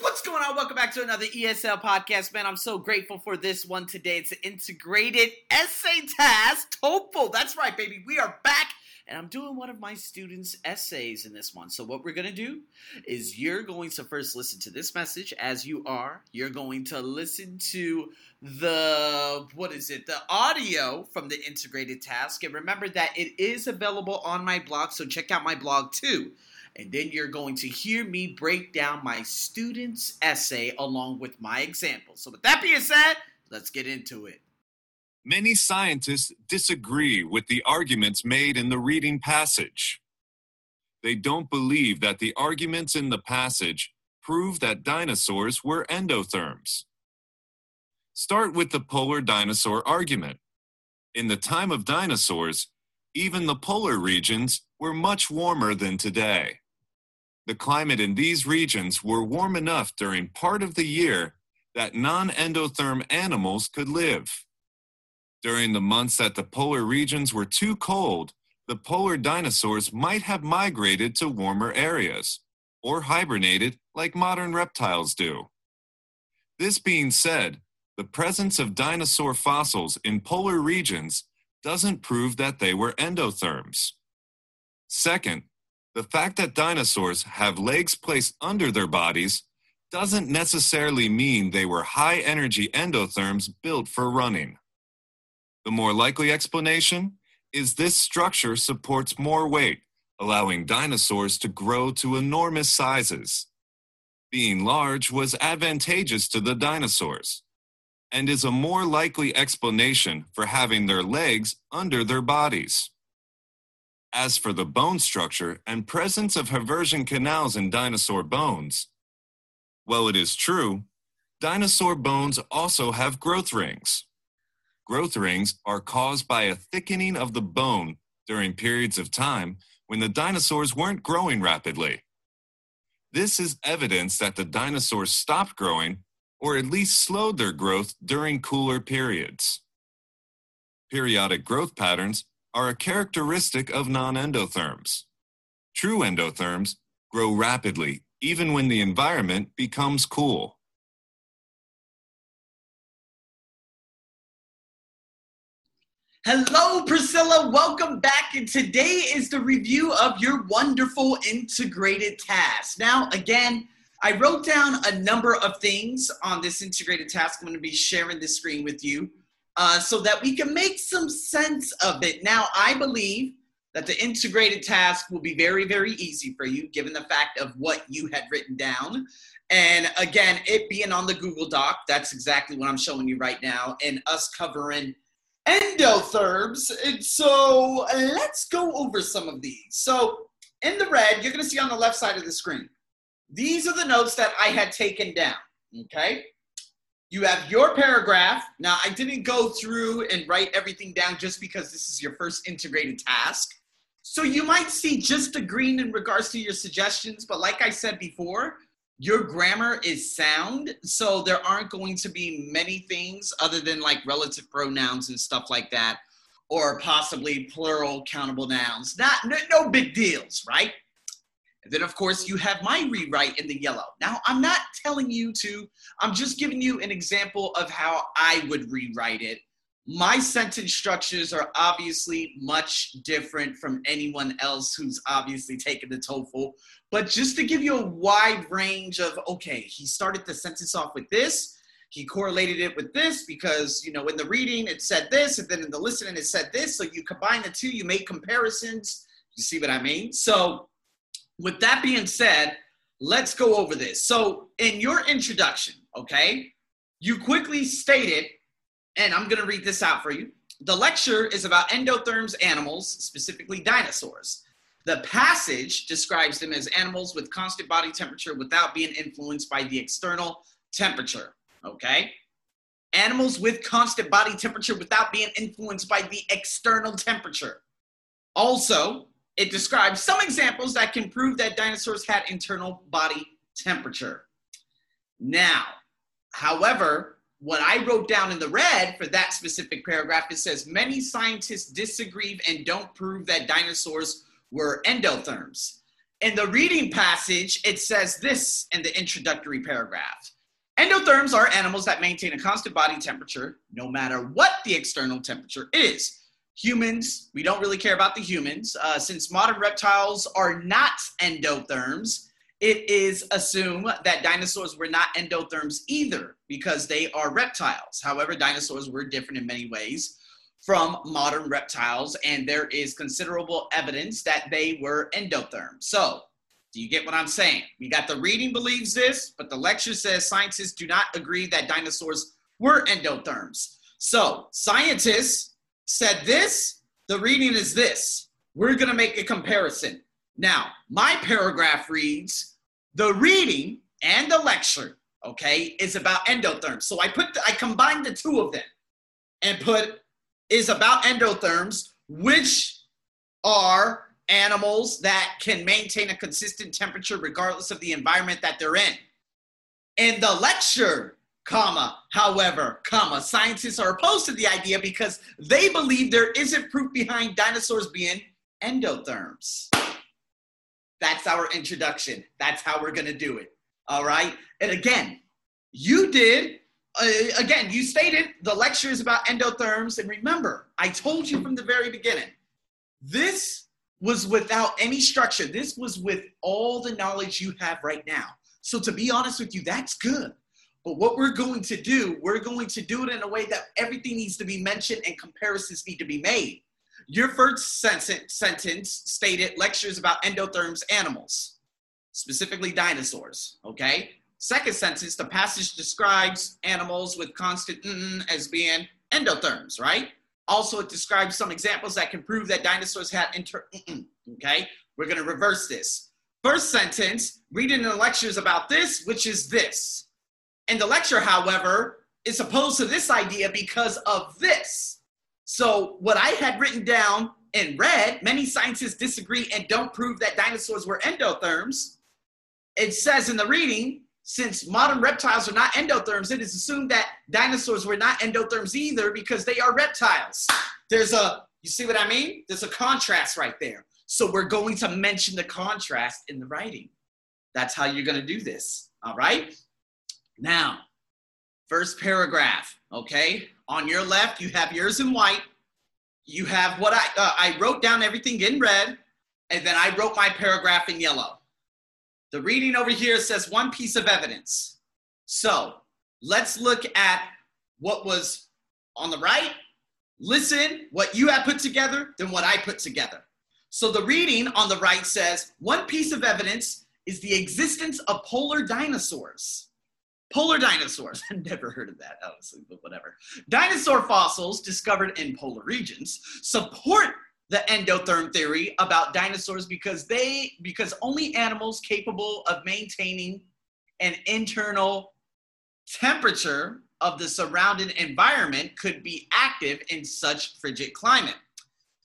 what's going on? Welcome back to another ESL podcast, man. I'm so grateful for this one today. It's an integrated essay task, TOEFL. That's right, baby. We are back, and I'm doing one of my students' essays in this one. So, what we're going to do is you're going to first listen to this message as you are. You're going to listen to the, what is it, the audio from the integrated task. And remember that it is available on my blog, so check out my blog too and then you're going to hear me break down my student's essay along with my examples. So, with that being said, let's get into it. Many scientists disagree with the arguments made in the reading passage. They don't believe that the arguments in the passage prove that dinosaurs were endotherms. Start with the polar dinosaur argument. In the time of dinosaurs, even the polar regions were much warmer than today. The climate in these regions were warm enough during part of the year that non endotherm animals could live. During the months that the polar regions were too cold, the polar dinosaurs might have migrated to warmer areas or hibernated like modern reptiles do. This being said, the presence of dinosaur fossils in polar regions doesn't prove that they were endotherms. Second, the fact that dinosaurs have legs placed under their bodies doesn't necessarily mean they were high energy endotherms built for running. The more likely explanation is this structure supports more weight, allowing dinosaurs to grow to enormous sizes. Being large was advantageous to the dinosaurs and is a more likely explanation for having their legs under their bodies. As for the bone structure and presence of haversian canals in dinosaur bones, well, it is true, dinosaur bones also have growth rings. Growth rings are caused by a thickening of the bone during periods of time when the dinosaurs weren't growing rapidly. This is evidence that the dinosaurs stopped growing or at least slowed their growth during cooler periods. Periodic growth patterns are a characteristic of non endotherms. True endotherms grow rapidly even when the environment becomes cool. Hello, Priscilla. Welcome back. And today is the review of your wonderful integrated task. Now, again, I wrote down a number of things on this integrated task. I'm going to be sharing the screen with you uh, so that we can make some sense of it. Now, I believe that the integrated task will be very, very easy for you given the fact of what you had written down. And again, it being on the Google Doc, that's exactly what I'm showing you right now, and us covering endotherms. And so let's go over some of these. So in the red, you're going to see on the left side of the screen, these are the notes that I had taken down. Okay. You have your paragraph. Now, I didn't go through and write everything down just because this is your first integrated task. So you might see just a green in regards to your suggestions, but like I said before, your grammar is sound. So there aren't going to be many things other than like relative pronouns and stuff like that, or possibly plural countable nouns. Not no, no big deals, right? And then, of course, you have my rewrite in the yellow. Now, I'm not telling you to, I'm just giving you an example of how I would rewrite it. My sentence structures are obviously much different from anyone else who's obviously taken the TOEFL. But just to give you a wide range of, okay, he started the sentence off with this, he correlated it with this because, you know, in the reading it said this, and then in the listening it said this. So you combine the two, you make comparisons. You see what I mean? So, with that being said, let's go over this. So, in your introduction, okay, you quickly stated, and I'm going to read this out for you. The lecture is about endotherms animals, specifically dinosaurs. The passage describes them as animals with constant body temperature without being influenced by the external temperature, okay? Animals with constant body temperature without being influenced by the external temperature. Also, it describes some examples that can prove that dinosaurs had internal body temperature. Now, however, what I wrote down in the red for that specific paragraph, it says many scientists disagree and don't prove that dinosaurs were endotherms. In the reading passage, it says this in the introductory paragraph. Endotherms are animals that maintain a constant body temperature no matter what the external temperature is. Humans, we don't really care about the humans. Uh, since modern reptiles are not endotherms, it is assumed that dinosaurs were not endotherms either because they are reptiles. However, dinosaurs were different in many ways from modern reptiles, and there is considerable evidence that they were endotherms. So, do you get what I'm saying? We got the reading believes this, but the lecture says scientists do not agree that dinosaurs were endotherms. So, scientists said this, the reading is this. We're going to make a comparison. Now, my paragraph reads the reading and the lecture, okay, is about endotherms. So I put, the, I combined the two of them and put is about endotherms, which are animals that can maintain a consistent temperature regardless of the environment that they're in. In the lecture, comma, however, comma, scientists are opposed to the idea because they believe there isn't proof behind dinosaurs being endotherms. That's our introduction. That's how we're going to do it. All right. And again, you did, uh, again, you stated the lecture is about endotherms. And remember, I told you from the very beginning, this was without any structure. This was with all the knowledge you have right now. So, to be honest with you, that's good. But what we're going to do, we're going to do it in a way that everything needs to be mentioned and comparisons need to be made. Your first sentence stated lectures about endotherms animals, specifically dinosaurs. Okay. Second sentence, the passage describes animals with constant as being endotherms, right? Also, it describes some examples that can prove that dinosaurs had inter. okay. We're going to reverse this. First sentence, reading the lectures about this, which is this. And the lecture, however, is opposed to this idea because of this. So, what I had written down in red, many scientists disagree and don't prove that dinosaurs were endotherms. It says in the reading, since modern reptiles are not endotherms, it is assumed that dinosaurs were not endotherms either because they are reptiles. There's a, you see what I mean? There's a contrast right there. So we're going to mention the contrast in the writing. That's how you're going to do this. All right. Now, first paragraph, okay? On your left, you have yours in white. You have what I, uh, I wrote down everything in red, and then I wrote my paragraph in yellow. The reading over here says one piece of evidence. So let's look at what was on the right. Listen, what you have put together, then what I put together. So the reading on the right says one piece of evidence is the existence of polar dinosaurs. Polar dinosaurs. I've never heard of that, obviously, but whatever. Dinosaur fossils discovered in polar regions support the endotherm theory about dinosaurs because they because only animals capable of maintaining an internal temperature of the surrounding environment could be active in such frigid climate.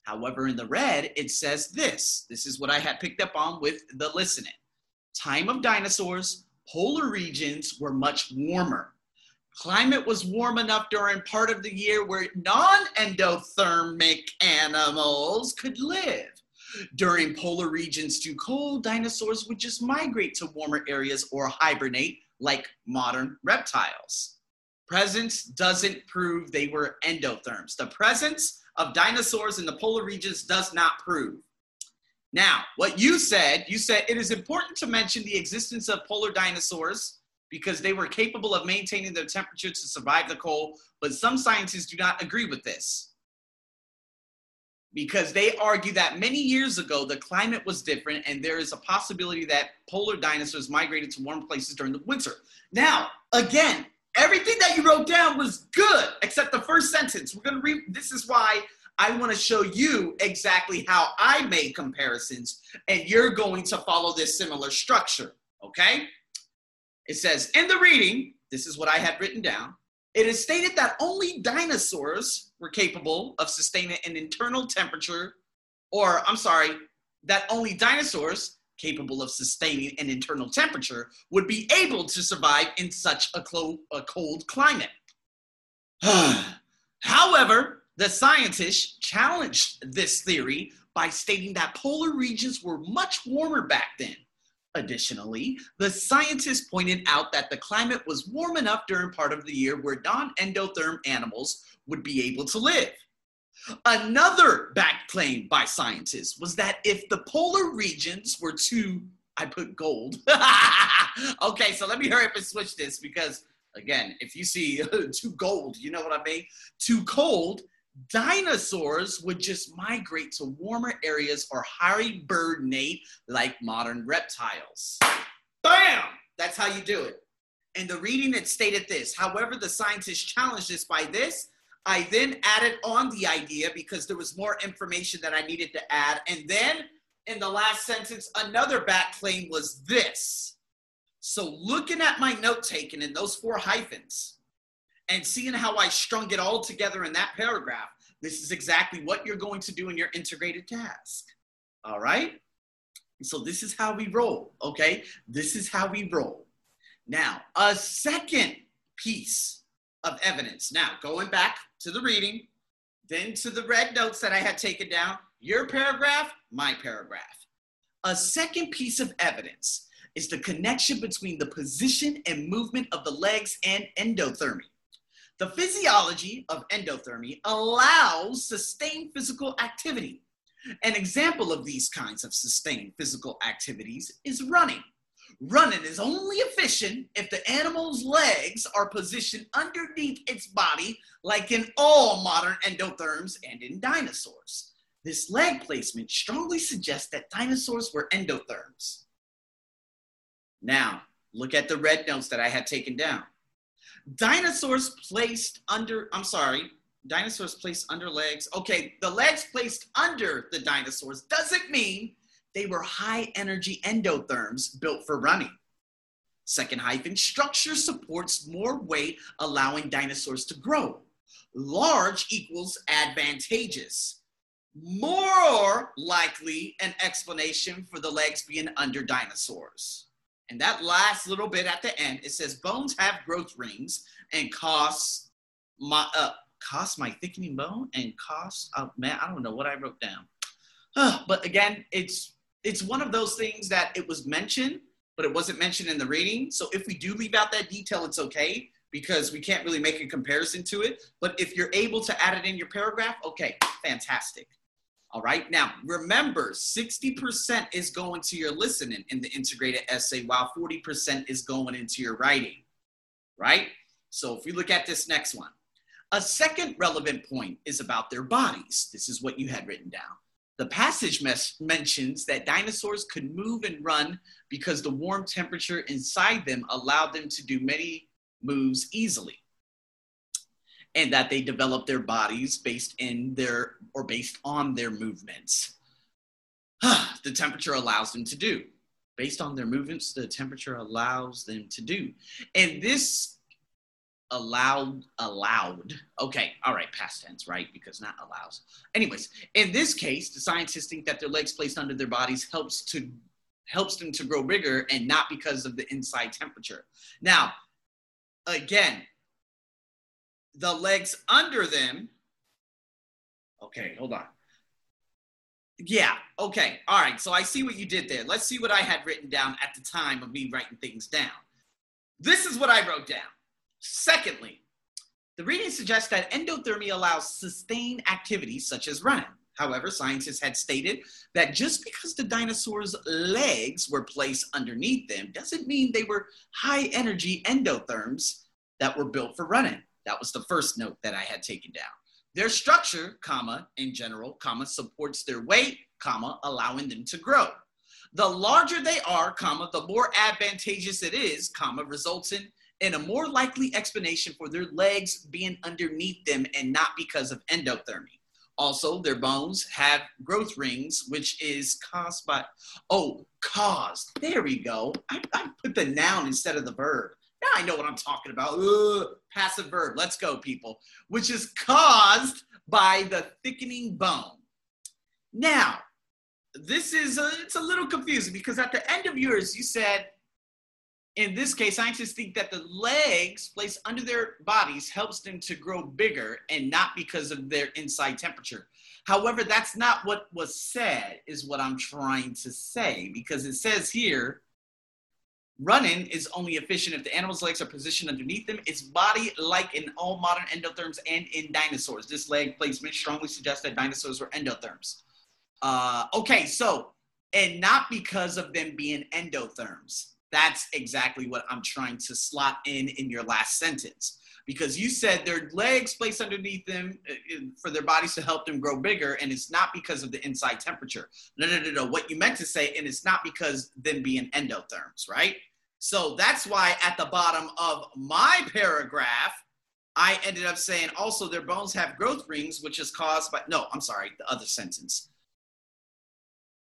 However, in the red, it says this. This is what I had picked up on with the listening. Time of dinosaurs, polar regions were much warmer. Climate was warm enough during part of the year where non endothermic animals could live. During polar regions too cold, dinosaurs would just migrate to warmer areas or hibernate like modern reptiles. Presence doesn't prove they were endotherms. The presence of dinosaurs in the polar regions does not prove. Now, what you said, you said it is important to mention the existence of polar dinosaurs because they were capable of maintaining their temperature to survive the cold, but some scientists do not agree with this. Because they argue that many years ago the climate was different and there is a possibility that polar dinosaurs migrated to warm places during the winter. Now, again, everything that you wrote down was good except the first sentence. We're going to read this is why I want to show you exactly how I made comparisons, and you're going to follow this similar structure, okay? It says, in the reading, this is what I had written down. It is stated that only dinosaurs were capable of sustaining an internal temperature, or I'm sorry, that only dinosaurs capable of sustaining an internal temperature would be able to survive in such a, clo- a cold climate. However, the scientists challenged this theory by stating that polar regions were much warmer back then. Additionally, the scientists pointed out that the climate was warm enough during part of the year where non endotherm animals would be able to live. Another back claim by scientists was that if the polar regions were too, I put gold. okay, so let me hurry up and switch this because, again, if you see too gold, you know what I mean? Too cold, dinosaurs would just migrate to warmer areas or hibernate like modern reptiles. Bam! That's how you do it. In the reading, it stated this. However, the scientists challenged this by this. I then added on the idea because there was more information that I needed to add. And then in the last sentence, another back claim was this. So looking at my note taken in those four hyphens, and seeing how I strung it all together in that paragraph, this is exactly what you're going to do in your integrated task. All right? So this is how we roll, okay? This is how we roll. Now, a second piece of evidence. Now, going back to the reading, then to the red notes that I had taken down, your paragraph, my paragraph. A second piece of evidence is the connection between the position and movement of the legs and endothermy. The physiology of endothermy allows sustained physical activity. An example of these kinds of sustained physical activities is running. Running is only efficient if the animal's legs are positioned underneath its body, like in all modern endotherms and in dinosaurs. This leg placement strongly suggests that dinosaurs were endotherms. Now, look at the red notes that I had taken down. Dinosaurs placed under, I'm sorry, dinosaurs placed under legs. Okay, the legs placed under the dinosaurs doesn't mean they were high energy endotherms built for running. Second hyphen, structure supports more weight, allowing dinosaurs to grow. Large equals advantageous. More likely an explanation for the legs being under dinosaurs. And that last little bit at the end, it says bones have growth rings and costs my uh cost my thickening bone and cost uh, man, I don't know what I wrote down. Uh, but again, it's it's one of those things that it was mentioned, but it wasn't mentioned in the reading. So if we do leave out that detail, it's okay because we can't really make a comparison to it. But if you're able to add it in your paragraph, okay, fantastic. All right. Now, remember, 60% is going to your listening in the integrated essay, while 40% is going into your writing. Right? So if we look at this next one, a second relevant point is about their bodies. This is what you had written down. The passage mes- mentions that dinosaurs could move and run because the warm temperature inside them allowed them to do many moves easily and that they develop their bodies based in their or based on their movements. the temperature allows them to do. Based on their movements, the temperature allows them to do. And this allowed allowed okay all right past tense right because not allows anyways in this case the scientists think that their legs placed under their bodies helps to helps them to grow bigger and not because of the inside temperature now again the legs under them. Okay, hold on. Yeah, okay, all right. So I see what you did there. Let's see what I had written down at the time of me writing things down. This is what I wrote down. Secondly, the reading suggests that endothermy allows sustained activities such as running. However, scientists had stated that just because the dinosaurs' legs were placed underneath them doesn't mean they were high energy endotherms that were built for running. That was the first note that I had taken down. Their structure, comma, in general, comma, supports their weight, comma, allowing them to grow. The larger they are, comma, the more advantageous it is, comma, results in, in a more likely explanation for their legs being underneath them and not because of endothermy. Also, their bones have growth rings, which is caused by, oh, caused. There we go. I, I put the noun instead of the verb. I know what I'm talking about. Ugh, passive verb. Let's go, people. Which is caused by the thickening bone. Now, this is a, it's a little confusing because at the end of yours you said in this case, scientists think that the legs placed under their bodies helps them to grow bigger and not because of their inside temperature. However, that's not what was said, is what I'm trying to say, because it says here running is only efficient if the animal's legs are positioned underneath them. Its body, like in all modern endotherms and in dinosaurs, this leg placement strongly suggests that dinosaurs were endotherms. Uh, okay, so, and not because of them being endotherms. That's exactly what I'm trying to slot in in your last sentence. Because you said their legs placed underneath them uh, for their bodies to help them grow bigger, and it's not because of the inside temperature. No, no, no, no. What you meant to say, and it's not because them being endotherms, right? So that's why at the bottom of my paragraph, I ended up saying also their bones have growth rings, which is caused by, no, I'm sorry, the other sentence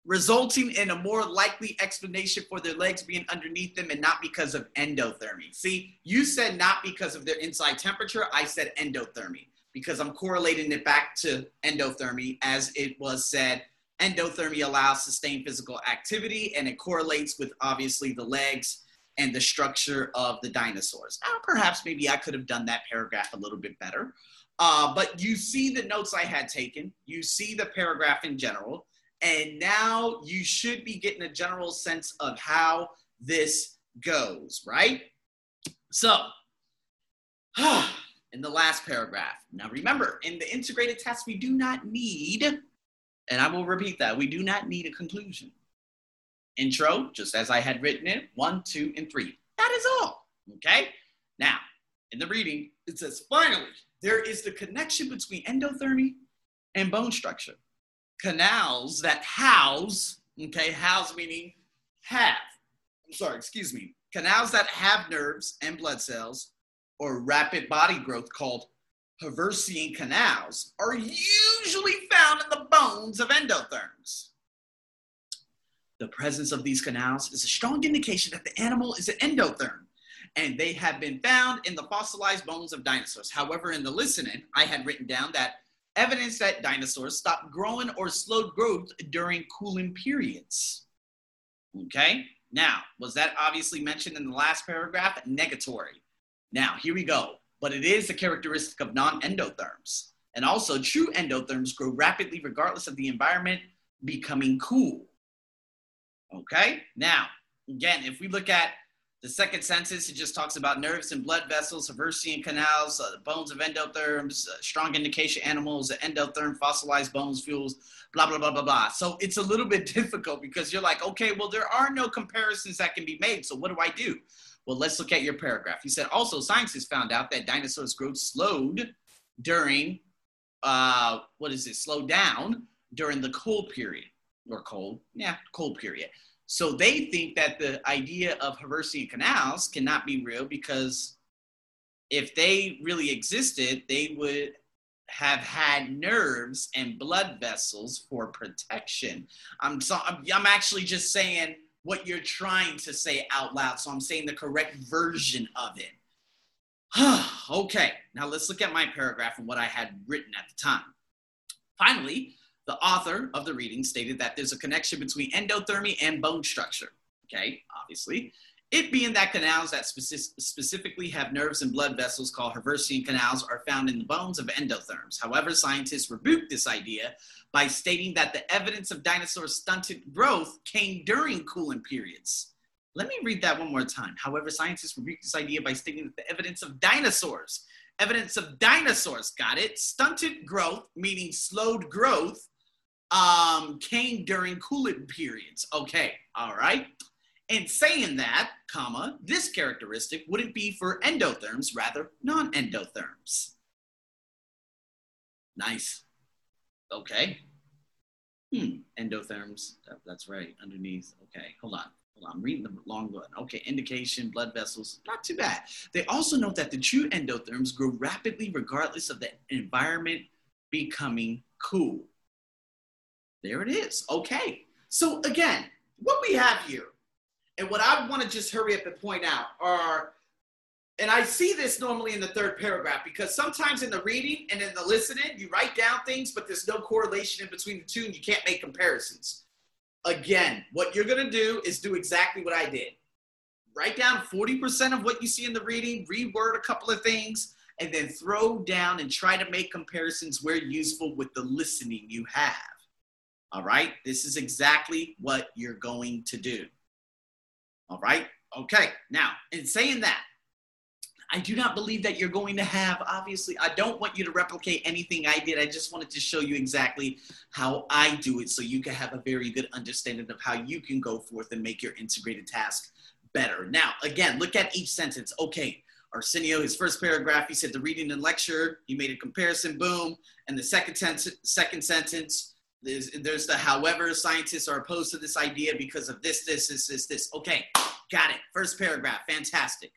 resulting in a more likely explanation for their legs being underneath them and not because of endothermy. See, you said not because of their inside temperature. I said endothermy because I'm correlating it back to endothermy as it was said. Endothermy allows sustained physical activity and it correlates with obviously the legs and the structure of the dinosaurs. Now, perhaps maybe I could have done that paragraph a little bit better. Uh, but you see the notes I had taken, you see the paragraph in general and now you should be getting a general sense of how this goes, right? So, in the last paragraph, now remember, in the integrated test, we do not need, and I will repeat that, we do not need a conclusion. Intro, just as I had written it, one, two, and three. That is all, okay? Now, in the reading, it says, finally, there is the connection between endothermy and bone structure canals that house, okay, house meaning have, I'm sorry, excuse me, canals that have nerves and blood cells or rapid body growth called Haversian canals are usually found in the bones of endotherms. The presence of these canals is a strong indication that the animal is an endotherm, and they have been found in the fossilized bones of dinosaurs. However, in the listening, I had written down that evidence that dinosaurs stopped growing or slowed growth during cooling periods. Okay, now, was that obviously mentioned in the last paragraph? Negatory. Now, here we go. But it is a characteristic of non endotherms. And also, true endotherms grow rapidly regardless of the environment becoming cool. Okay, now, again, if we look at the second sentence, it just talks about nerves and blood vessels, Haversian canals, uh, bones of endotherms, uh, strong indication animals, endotherm, fossilized bones, fuels, blah, blah, blah, blah, blah. So it's a little bit difficult because you're like, okay, well, there are no comparisons that can be made. So what do I do? Well, let's look at your paragraph. You said, also, scientists found out that dinosaurs' growth slowed during, uh, what is it, slowed down during the cold period or cold, yeah, cold period. So they think that the idea of Haversian canals cannot be real because if they really existed, they would have had nerves and blood vessels for protection. I'm so I'm actually just saying what you're trying to say out loud. So I'm saying the correct version of it. okay, now let's look at my paragraph and what I had written at the time. Finally, the author of the reading stated that there's a connection between endothermy and bone structure. Okay, obviously. It being that canals that speci- specifically have nerves and blood vessels called Haversian canals are found in the bones of endotherms. However, scientists rebuked this idea by stating that the evidence of dinosaur stunted growth came during cooling periods. Let me read that one more time. However, scientists rebuked this idea by stating that the evidence of dinosaurs, evidence of dinosaurs, got it? Stunted growth, meaning slowed growth, um, came during cooling periods. Okay, all right. And saying that, comma, this characteristic wouldn't be for endotherms, rather non-endotherms. Nice. Okay. Hmm, endotherms, that, that's right, underneath. Okay, hold on. Hold on, I'm reading the long one. Okay, indication, blood vessels, not too bad. They also note that the true endotherms grow rapidly regardless of the environment becoming cool. There it is. Okay. So again, what we have here, and what I want to just hurry up and point out are, and I see this normally in the third paragraph because sometimes in the reading and in the listening, you write down things, but there's no correlation in between the two and you can't make comparisons. Again, what you're going to do is do exactly what I did. write down 40% of what you see in the reading, reword a couple of things, and then throw down and try to make comparisons where useful with the listening you have. All right, this is exactly what you're going to do. All right, okay. Now, in saying that, I do not believe that you're going to have, obviously, I don't want you to replicate anything I did. I just wanted to show you exactly how I do it so you can have a very good understanding of how you can go forth and make your integrated task better. Now, again, look at each sentence. Okay, Arsenio, his first paragraph, he said the reading and lecture, he made a comparison, boom. And the second, ten- second sentence, there's, there's the however, scientists are opposed to this idea because of this, this, this, this, this. Okay, got it. First paragraph, fantastic.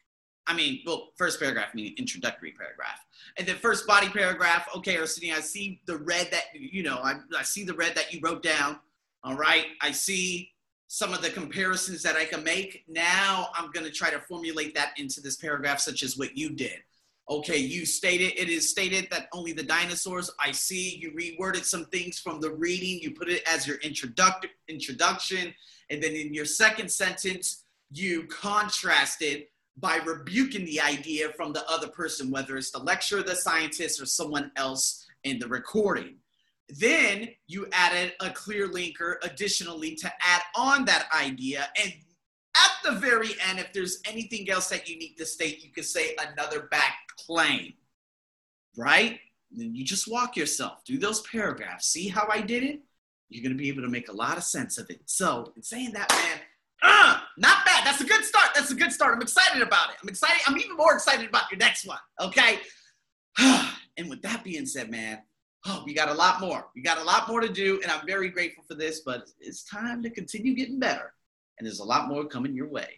I mean, well, first paragraph meaning introductory paragraph. And then first body paragraph, okay, Arsenio, I see the red that, you know, I, I see the red that you wrote down. All right, I see some of the comparisons that I can make. Now I'm going to try to formulate that into this paragraph, such as what you did. Okay, you stated it is stated that only the dinosaurs. I see you reworded some things from the reading. You put it as your introduct- introduction. And then in your second sentence, you contrasted by rebuking the idea from the other person, whether it's the lecturer, the scientist, or someone else in the recording. Then you added a clear linker additionally to add on that idea. And at the very end, if there's anything else that you need to state, you can say another back claim, right? Then you just walk yourself through those paragraphs. See how I did it? You're going to be able to make a lot of sense of it. So, in saying that, man, uh, not bad. That's a good start. That's a good start. I'm excited about it. I'm excited. I'm even more excited about your next one. Okay. and with that being said, man, oh, we got a lot more. We got a lot more to do, and I'm very grateful for this, but it's time to continue getting better. And there's a lot more coming your way.